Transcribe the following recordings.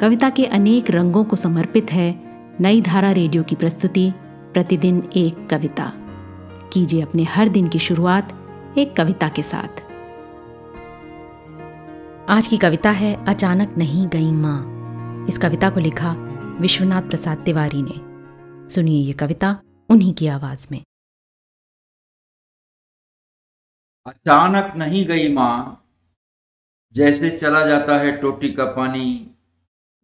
कविता के अनेक रंगों को समर्पित है नई धारा रेडियो की प्रस्तुति, प्रतिदिन एक कविता। कीजिए अपने हर दिन की शुरुआत एक कविता के साथ। आज की कविता है, अचानक नहीं गई माँ। इस कविता को लिखा विश्वनाथ प्रसाद तिवारी ने। सुनिए ये कविता उन्हीं की आवाज़ में। अचानक नहीं गई माँ। जैसे चला जाता है टोटी का पानी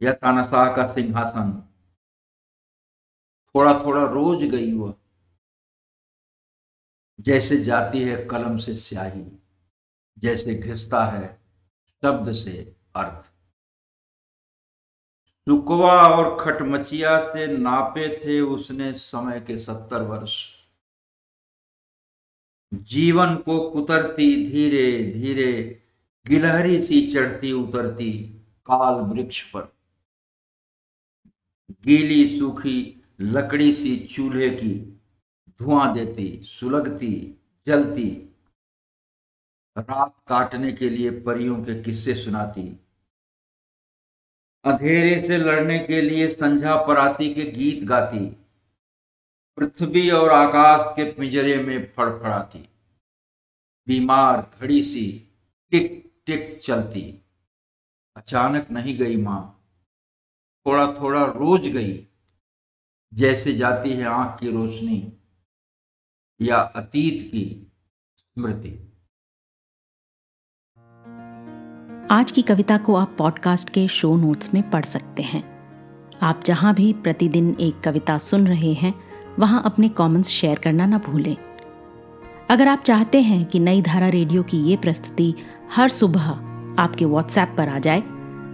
या तानाशाह का सिंहासन। थोड़ा थोड़ा रोज गई वह जैसे जाती है कलम से स्याही, जैसे घिसता है शब्द से अर्थ। सुकवा और खटमचिया से नापे थे उसने समय के सत्तर वर्ष। जीवन को कुतरती धीरे धीरे गिलहरी सी चढ़ती उतरती काल वृक्ष पर। गीली सूखी लकड़ी सी चूल्हे की धुआँ देती, सुलगती, जलती, रात काटने के लिए परियों के किस्से सुनाती। अंधेरे से लड़ने के लिए संझा पराती के गीत गाती। पृथ्वी और आकाश के पिंजरे में फड़फड़ाती। बीमार खड़ी सी टिक टिक चलती। अचानक नहीं गई माँ। थोड़ा थोड़ा रोज गई, जैसे जाती है आँख की रोशनी या अतीत की स्मृति। आज की कविता को आप पॉडकास्ट के शो नोट्स में पढ़ सकते हैं। आप जहाँ भी प्रतिदिन एक कविता सुन रहे हैं, वहाँ अपने कमेंट्स शेयर करना ना भूलें। अगर आप चाहते हैं कि नई धारा रेडियो की ये प्रस्तुति हर सुबह आपके व्हाट्सएप पर आ जाए